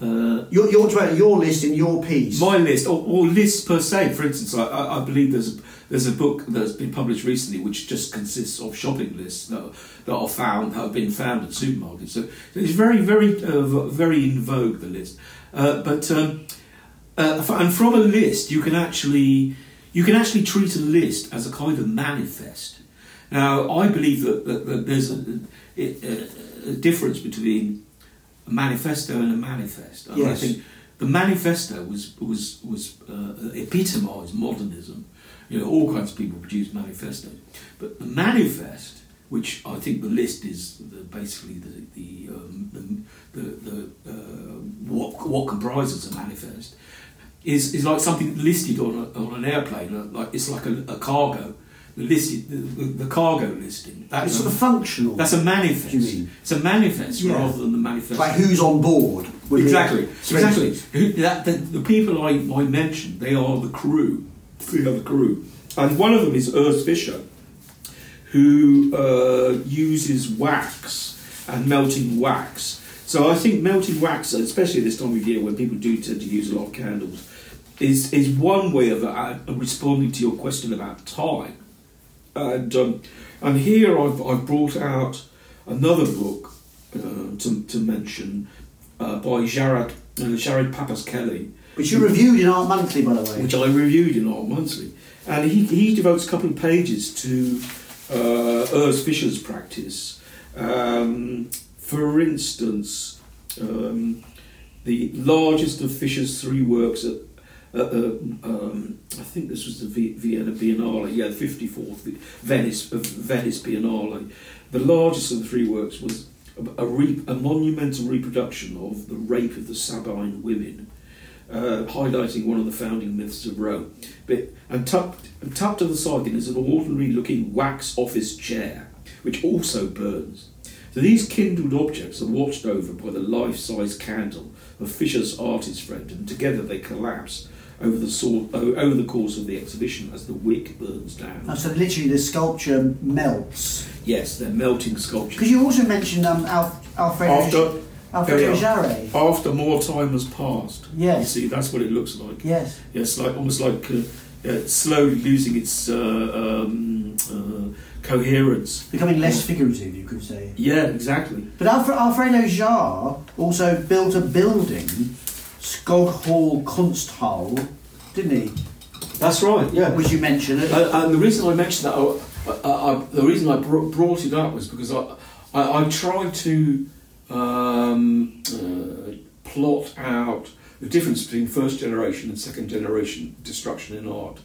uh, Your your your list in your piece. my list, or, or lists per se. For instance, I, I I believe there's a, there's a book that's been published recently which just consists of shopping lists that, that are found that have been found at supermarkets. So it's very very uh, very in vogue the list. Uh, but um, uh, and from a list you can actually you can actually treat a list as a kind of manifest. Now I believe that, that, that there's a, a, a difference between a manifesto and a manifest. And I think the manifesto was was was uh, epitomised modernism. You know, all kinds of people produced manifesto, but the manifest, which I think the list is the, basically the the um, the, the, the uh, what what comprises a manifest, is is like something listed on a, on an airplane. Like it's like a, a cargo. The listed the, the, the cargo listing. That's it's sort of functional. that's a manifest. You mean? It's a manifest Yeah. rather than the manifest. like who's on board. Exactly, exactly. Who- That, the, the people I, I mentioned, they are the crew. They are the crew. And one of them is Urs Fischer, who uh, uses wax and melting wax. So I think melting wax, especially this time of year when people do tend to use a lot of candles, is, is one way of uh, responding to your question about time. And, um, and here I've, I've brought out another book uh, to, to mention uh, by Jared, uh, Jared Pappas-Kelley, Which you reviewed in Art Monthly, by the way. which I reviewed in Art Monthly. And he, he devotes a couple of pages to uh, Urs Fischer's practice. Um, for instance, um, the largest of Fischer's three works at uh, uh, um, I think this was the v- Vienna Biennale, yeah, the 54th Venice uh, Venice Biennale. The largest of the three works was a, re- a monumental reproduction of the rape of the Sabine women, uh, highlighting one of the founding myths of Rome. But, and tucked, and tucked to the side is an ordinary looking wax office chair, which also burns. So these kindled objects are watched over by the life size candle of Fischer's artist friend, and together they collapse over the, sor- o- over the course of the exhibition as the wick burns down. Oh, so literally the sculpture melts. Yes, they're melting sculptures. Because you also mentioned um, Alf- Alfredo, After, Alfredo. Jaar. after more time has passed, you Yes. see, that's what it looks like. Yes. Yes, like almost like uh, uh, slowly losing its uh, um, uh, coherence. Becoming less figurative, you could say. Yeah, exactly. But Alfredo Jaar also built a building, Skoghall Konsthall, didn't he? That's right. Yeah. Which you mentioned. Uh, and the reason I mentioned that, I, I, I, the reason I br- brought it up was because I, I, I tried to um, uh, plot out the difference between first generation and second generation destruction in art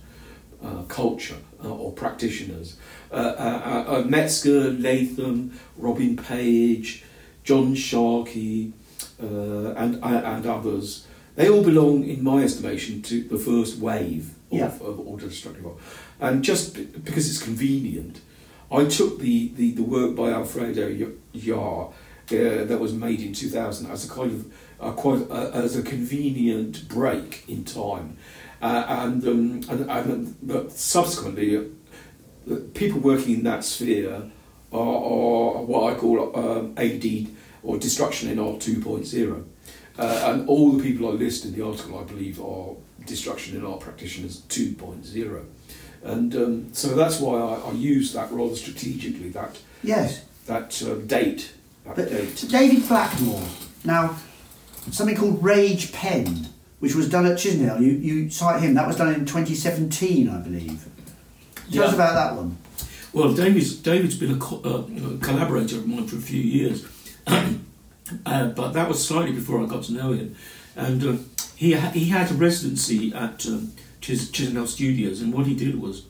uh, culture uh, or practitioners. Uh, uh, uh, Metzger, Latham, Robin Page, John Sharkey, uh, and, and others. They all belong, in my estimation, to the first wave of, Yeah. of auto-destructive art. And just be- because it's convenient, I took the, the, the work by Alfredo Jaar uh, that was made in 2000 as a kind of uh, quite uh, as a convenient break in time, uh, and, um, and and but subsequently, uh, people working in that sphere are, are what I call um, AD or destruction in art 2.0. Uh, and all the people I list in the article, I believe, are destruction in art practitioners 2.0. And um, so that's why I, I use that rather strategically, that, yes. that um, date. That But date. David Blackmore, now, something called Rage Pen, which was done at Chisenhale, you, you cite him, that was done in 2017, I believe. Tell us about that one. Well, David's, David's been a, co- uh, you know, collaborator of mine for a few years, uh, but that was slightly before I got to know him. And um, he, he had a residency at um, Chis- Studios, and what he did was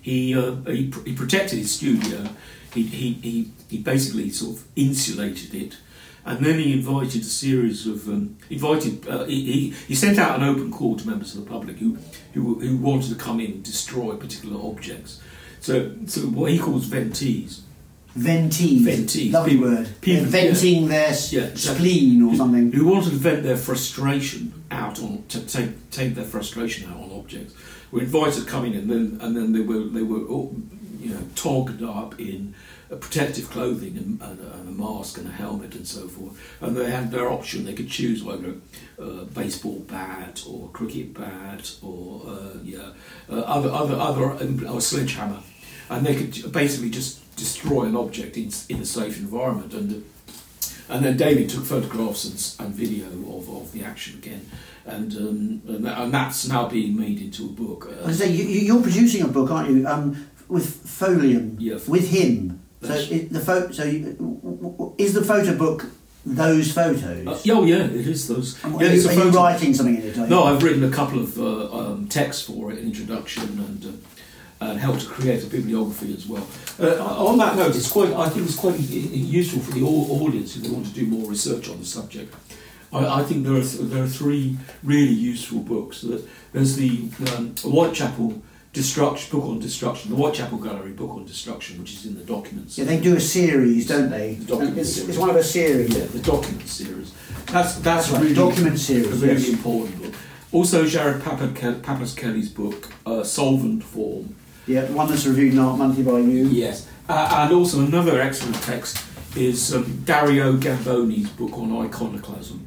he, uh, he, pr- he protected his studio, he, he, he, he basically sort of insulated it. And then he invited a series of um, invited. Uh, he, he, he sent out an open call to members of the public who, who, who wanted to come in and destroy particular objects. So, so what he calls ventees. Ventees. Ventees. Lovely People- word. people- venting their s- Yeah, spleen or something. who wanted to vent their frustration out on to take take their frustration out on objects were invited coming in and then and then they were they were all, you know togged up in uh, protective clothing and, and, a- and a mask and a helmet and so forth and they had their option they could choose whether a baseball bat or a cricket bat or uh, yeah uh, other other other or a sledgehammer and they could basically just destroy an object in, in a safe environment and uh, and then David took photographs and, and video of, of the action again, and, um, and, and that's now being made into a book. I Uh, was saying, you, you're producing a book, aren't you? Um, with Folium. Yeah. With him. So it, the photo. So you, is the photo book those photos? uh, oh yeah, it is those. And yeah, are, you, are you writing something in it? No, I've written a couple of uh, um, texts for it, an introduction, and uh, and helped to create a bibliography as well. Uh, on that note, it's quite. I think it's quite useful for the audience if they want to do more research on the subject. I, I think there are th- there are three really useful books. There's the um, Whitechapel destruction book on destruction, the Whitechapel Gallery book on destruction, which is in the documents. Yeah, they do a series, don't they? The document it's, series. it's one of a series. Yeah, the document series. That's that's, That's right, really document a really yes. important book. Also, Jared Pappas-Kelley's book, uh, Solvent Form. Yeah, one that's reviewed in Art Monthly by you. Yes. Uh, and also another excellent text is um, Dario Gamboni's book on iconoclasm.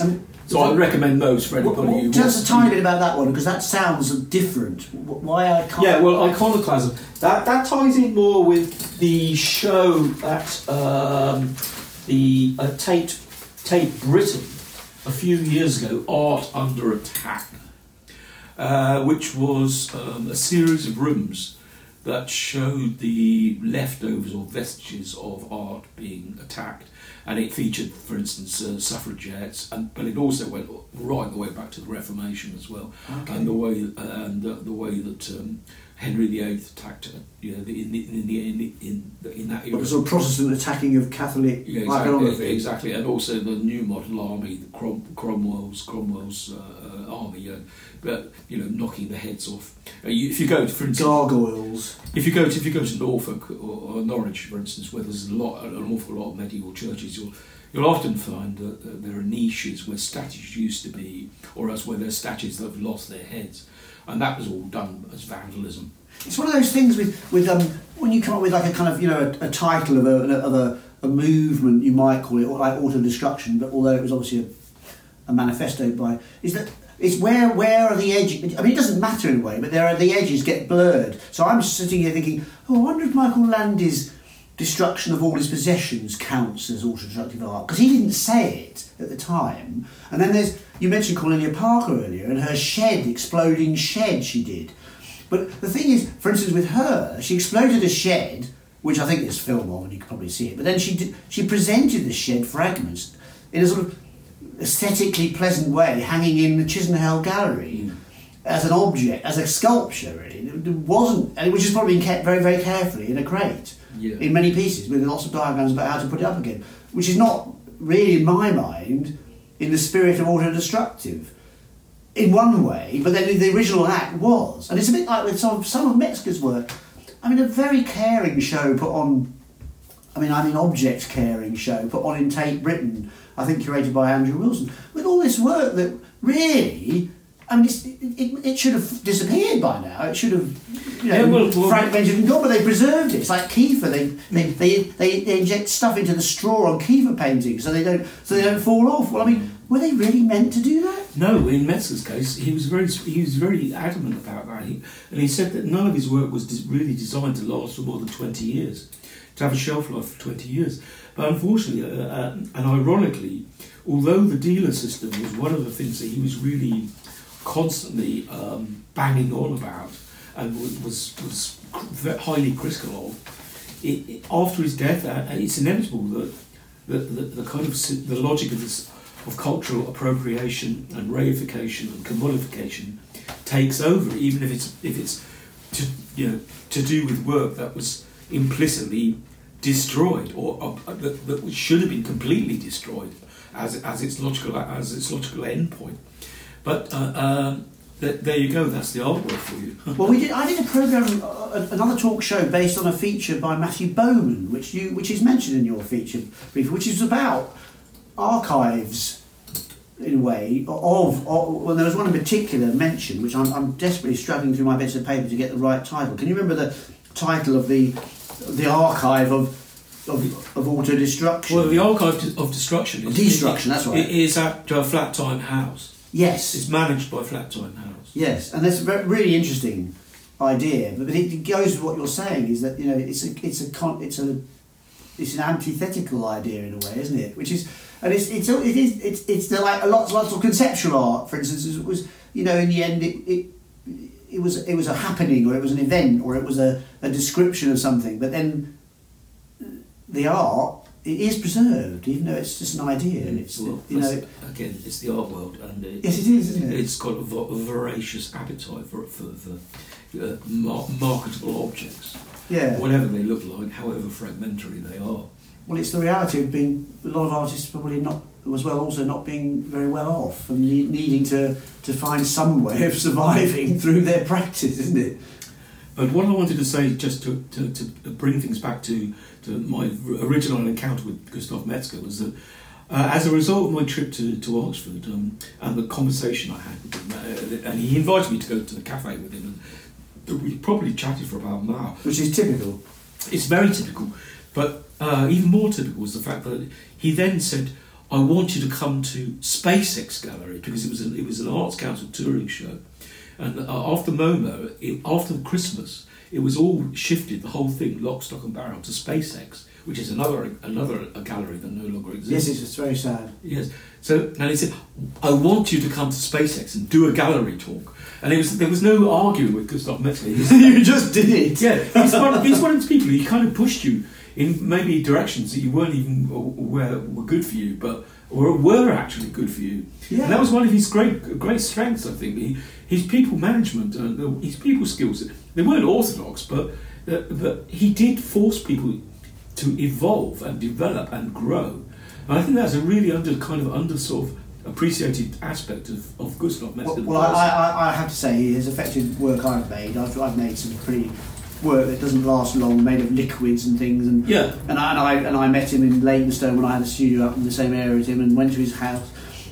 Um, So I recommend those for anybody who tell us a tiny bit about that one because that sounds different. Why I can't. Yeah, well, iconoclasm. That that ties in more with the show that um, the uh, Tate Tate Britain a few years ago, Art Under Attack, uh, which was um, a series of rooms that showed the leftovers or vestiges of art being attacked. And it featured, for instance, uh, suffragettes, and, but it also went right the way back to the Reformation as well Okay. and the way and the, the way that um, Henry VIII attacked you know the, in the in the in, the, in, the, in that era. of Protestant attacking of Catholic Yeah, iconography. exactly, exactly, and also the new model army, the Crom, Cromwell's Cromwell's uh, uh, army, uh, but you know, knocking the heads off. Uh, you, if you go, to, for instance, Gargoyles. if you go to if you go to Norfolk or, or Norwich, for instance, where there's a lot, an awful lot of medieval churches, you'll you'll often find that, that there are niches where statues used to be, or else where there's statues that have lost their heads, and that was all done as vandalism. It's one of those things with, with um, when you come up with like a kind of you know a, a title of a of a, a movement you might call it or like auto destruction, but although it was obviously a, a manifesto by is that it's where where are the edges? I mean, it doesn't matter in a way, but there are the edges get blurred. So I'm sitting here thinking, oh, I wonder if Michael Landy's destruction of all his possessions counts as auto-destructive art because he didn't say it at the time. And then there's you mentioned Cornelia Parker earlier and her shed, exploding shed she did. But the thing is, for instance, with her, she exploded a shed, which I think there's film of, and you can probably see it. But then she did, she presented the shed fragments in a sort of aesthetically pleasant way, hanging in the Chisenhale Gallery mm. as an object, as a sculpture. Really, it wasn't, and which has probably been kept very, very carefully in a crate Yeah. in many pieces with lots of diagrams about how to put it up again, which is not really, in my mind, in the spirit of auto-destructive. In one way, but then the original act was, and it's a bit like with some some of Metzger's work. I mean, a very caring show put on. I mean, I mean, object caring show put on in Tate Britain. I think curated by Andrew Wilson, with all this work that really. I mean, it's, it, it, should have disappeared by now. It should have, you know, Yeah, well, fragmented and gone. But they preserved it. It's like Kiefer. They, they, they, they, they inject stuff into the straw on Kiefer paintings so they don't so they don't fall off. Well, I mean, were they really meant to do that? No, in Metzger's case, he was very he was very adamant about that, he, and he said that none of his work was des- really designed to last for more than twenty years, to have a shelf life for twenty years. But unfortunately, uh, uh, and ironically, although the dealer system was one of the things that he was really constantly um, banging on about and was was highly critical of, it, it, after his death, uh, it's inevitable that the, the, the kind of the logic of this of cultural appropriation and reification and commodification takes over, even if it's if it's to you know to do with work that was implicitly destroyed or uh, that, that should have been completely destroyed as as its logical as its logical endpoint. But uh, um, th- there you go. That's the artwork for you. Well, we did. I did a program, uh, another talk show based on a feature by Matthew Bowman, which you, which is mentioned in your feature brief, which is about archives, in a way, of. of well, there was one in particular mentioned, which I'm, I'm desperately struggling through my bits of paper to get the right title. Can you remember the title of the the archive of of, of auto destruction? Well, the archive of destruction is Destruction, that's right. It is at uh, Flat Time House. Yes, It's managed by Flat Time House. Yes, and that's a really interesting idea. But, but it goes with what you're saying is that you know it's a it's a con, it's a it's an antithetical idea in a way, isn't it? Which is and it's it's it is it's it's the, like a lot lots of conceptual art, for instance, it was you know in the end it. it it was it was a happening or it was an event or it was a, a description of something but then the art it is preserved even though it's just an idea and it's Well, you know again, it's the art world, and it, yes it is isn't it it's got a, vo- a voracious appetite for for, for uh, mar- marketable objects, yeah whatever they look like, however fragmentary they are. Well, it's the reality of being a lot of artists probably not as well also not being very well off and need, needing to, to find some way of surviving through their practice, isn't it? But what I wanted to say, just to, to, to bring things back to, to my original encounter with Gustav Metzger, was that uh, as a result of my trip to, to Oxford um, and the conversation I had with him, uh, and he invited me to go to the cafe with him, and we probably chatted for about an hour. Which is typical. It's very typical, but uh, even more typical was the fact that he then said, "I want you to come to SpaceX Gallery because it was an, it was an Arts Council touring show, and uh, after MoMA, it, after Christmas, it was all shifted the whole thing lock, stock, and barrel to SpaceX, which is another another a gallery that no longer exists. it's, it's very sad. Yes. So and he said, "I want you to come to SpaceX and do a gallery talk." And it was there was no arguing with Gustav Metzger. He you just did it. yeah, he's one, he's one of those people. He kind of pushed you in maybe directions that you weren't even aware were good for you, but or were actually good for you. Yeah. And that was one of his great great strengths. I think he, his people management, and his people skills. They weren't orthodox, but uh, but he did force people to evolve and develop and grow. And I think that's a really under kind of under sort of appreciated aspect of, of Gustav Well, Metzger. well I, I, I have to say, has affected work I've made. I've, I've made some pretty work that doesn't last long, made of liquids and things. And yeah, And I, and I and I met him in Leytonstone when I had a studio up in the same area as him, and went to his house.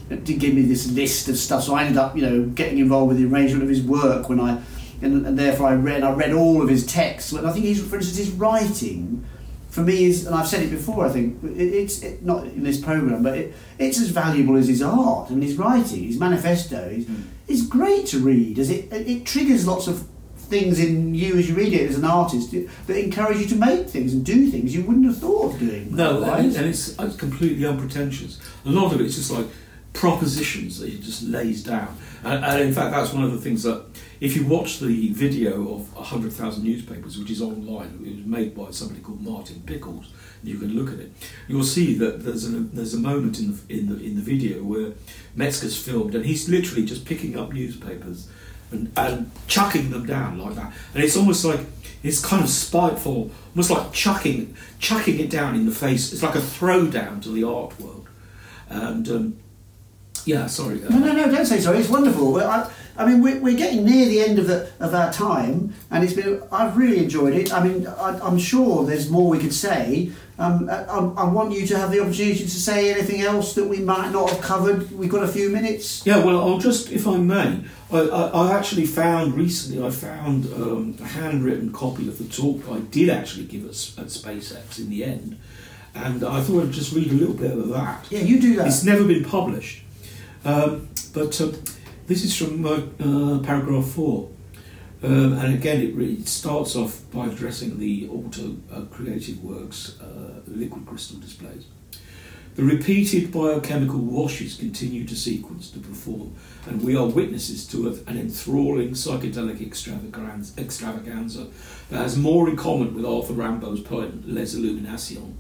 Did give me this list of stuff, so I ended up, you know, getting involved with the arrangement of his work when I, and, and therefore I read. I read all of his texts. And I think he's, for instance, his writing, for me is, and I've said it before. I think it, it's it, not in this program, but it, it's as valuable as his art and his writing, his manifesto. Is Mm. is great to read, as it, it triggers lots of things in you as you read it as an artist that encourage you to make things and do things you wouldn't have thought of doing. No, and, and it's, it's completely unpretentious. A lot of it's just like propositions that he just lays down. And, and in fact, that's one of the things that, if you watch the video of 100,000 newspapers, which is online, it was made by somebody called Martin Pickles, you can look at it, you'll see that there's a, there's a moment in the, in, the, in the video where Metzger's filmed, and he's literally just picking up newspapers and, and chucking them down like that. And it's almost like, it's kind of spiteful, almost like chucking, chucking it down in the face. It's like a throwdown to the art world. And um, yeah, sorry. uh, No, no, no! Don't say sorry. It's wonderful. Well, I, I mean, we're, we're getting near the end of the of our time, and it's been. I've really enjoyed it. I mean, I, I'm sure there's more we could say. Um, I, I want you to have the opportunity to say anything else that we might not have covered. We've got a few minutes. Yeah, well, I'll just, if I may, I, I, I actually found recently, I found um, a handwritten copy of the talk I did actually give at, at SpaceX in the end, and I thought I'd just read a little bit of that. Yeah, you do that. It's never been published, um, but um, this is from uh, uh, paragraph four. Um, and again, it, it starts off by addressing the auto uh, creative works, uh, liquid crystal displays. The repeated biochemical washes continue to sequence to perform, and we are witnesses to an enthralling psychedelic extravaganza, that has more in common with Arthur Rimbaud's poem Les Illuminations,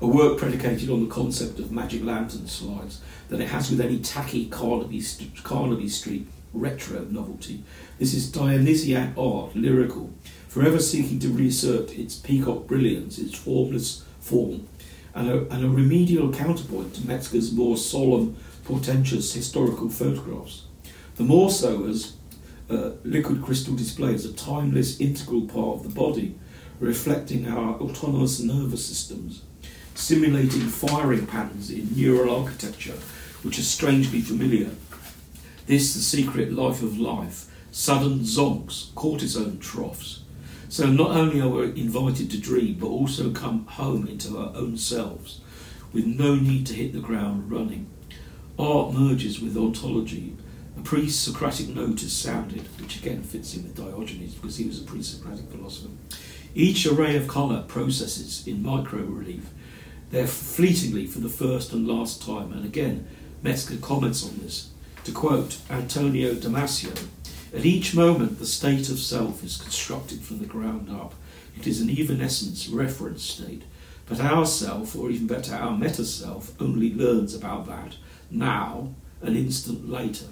a work predicated on the concept of magic lantern slides than it has with any tacky Carnaby, Carnaby Street retro novelty. This is Dionysiac art, lyrical, forever seeking to reassert its peacock brilliance, its formless form, and a, and a remedial counterpoint to Metzger's more solemn, portentous historical photographs. The more so as uh, liquid crystal displays a timeless, integral part of the body, reflecting our autonomous nervous systems, simulating firing patterns in neural architecture, which are strangely familiar. This, the secret life of life, sudden zonks, cortisone troughs. So not only are we invited to dream, but also come home into our own selves, with no need to hit the ground running. Art merges with ontology. A pre-Socratic note is sounded, which again fits in with Diogenes because he was a pre-Socratic philosopher. Each array of colour processes in micro relief. They're fleetingly for the first and last time, and again, Metzger comments on this. To quote Antonio Damasio, at each moment the state of self is constructed from the ground up. It is an evanescence reference state. But our self, or even better, our meta self, only learns about that now, an instant later,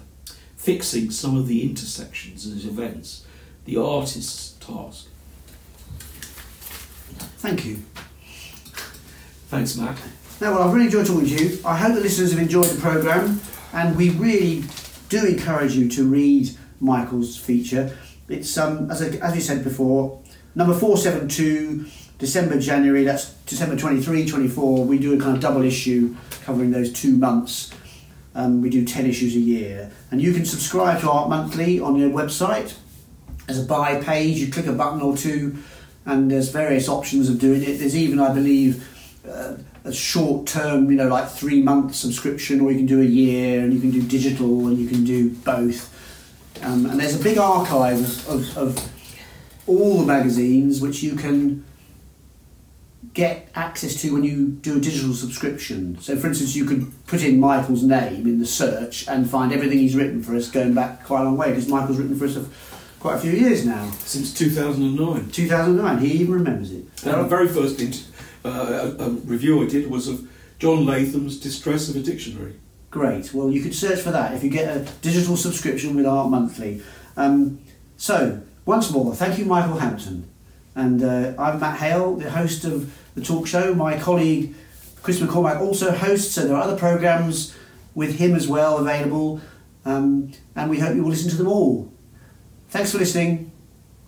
fixing some of the intersections and events, the artist's task. Thank you. Thanks, Matt. Now, well, I've really enjoyed talking to you. I hope the listeners have enjoyed the programme, and we really do encourage you to read Michael's feature. It's, um, as, I, as we said before, number 472, December, January, that's December 23, 24. We do a kind of double issue covering those two months. Um, we do 10 issues a year. And you can subscribe to Art Monthly on your website. There's a buy page, you click a button or two, and there's various options of doing it. There's even, I believe, uh, a short term, you know, like three month subscription, or you can do a year, and you can do digital, and you can do both. Um, and there's a big archive of, of, all the magazines which you can get access to when you do a digital subscription. So, for instance, you could put in Michael's name in the search and find everything he's written for us going back quite a long way, because Michael's written for us for quite a few years now. Since 2009. 2009, he even remembers it. And the very first uh, a, a review I did was of John Latham's Distress of a Dictionary. Great. Well, you could search for that if you get a digital subscription with Art Monthly. Um, so, once more, thank you, Michael Hampton. And uh, I'm Matt Hale, the host of the talk show. My colleague Chris McCormack also hosts, so there are other programmes with him as well available. Um, and we hope you will listen to them all. Thanks for listening.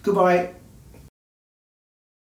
Goodbye.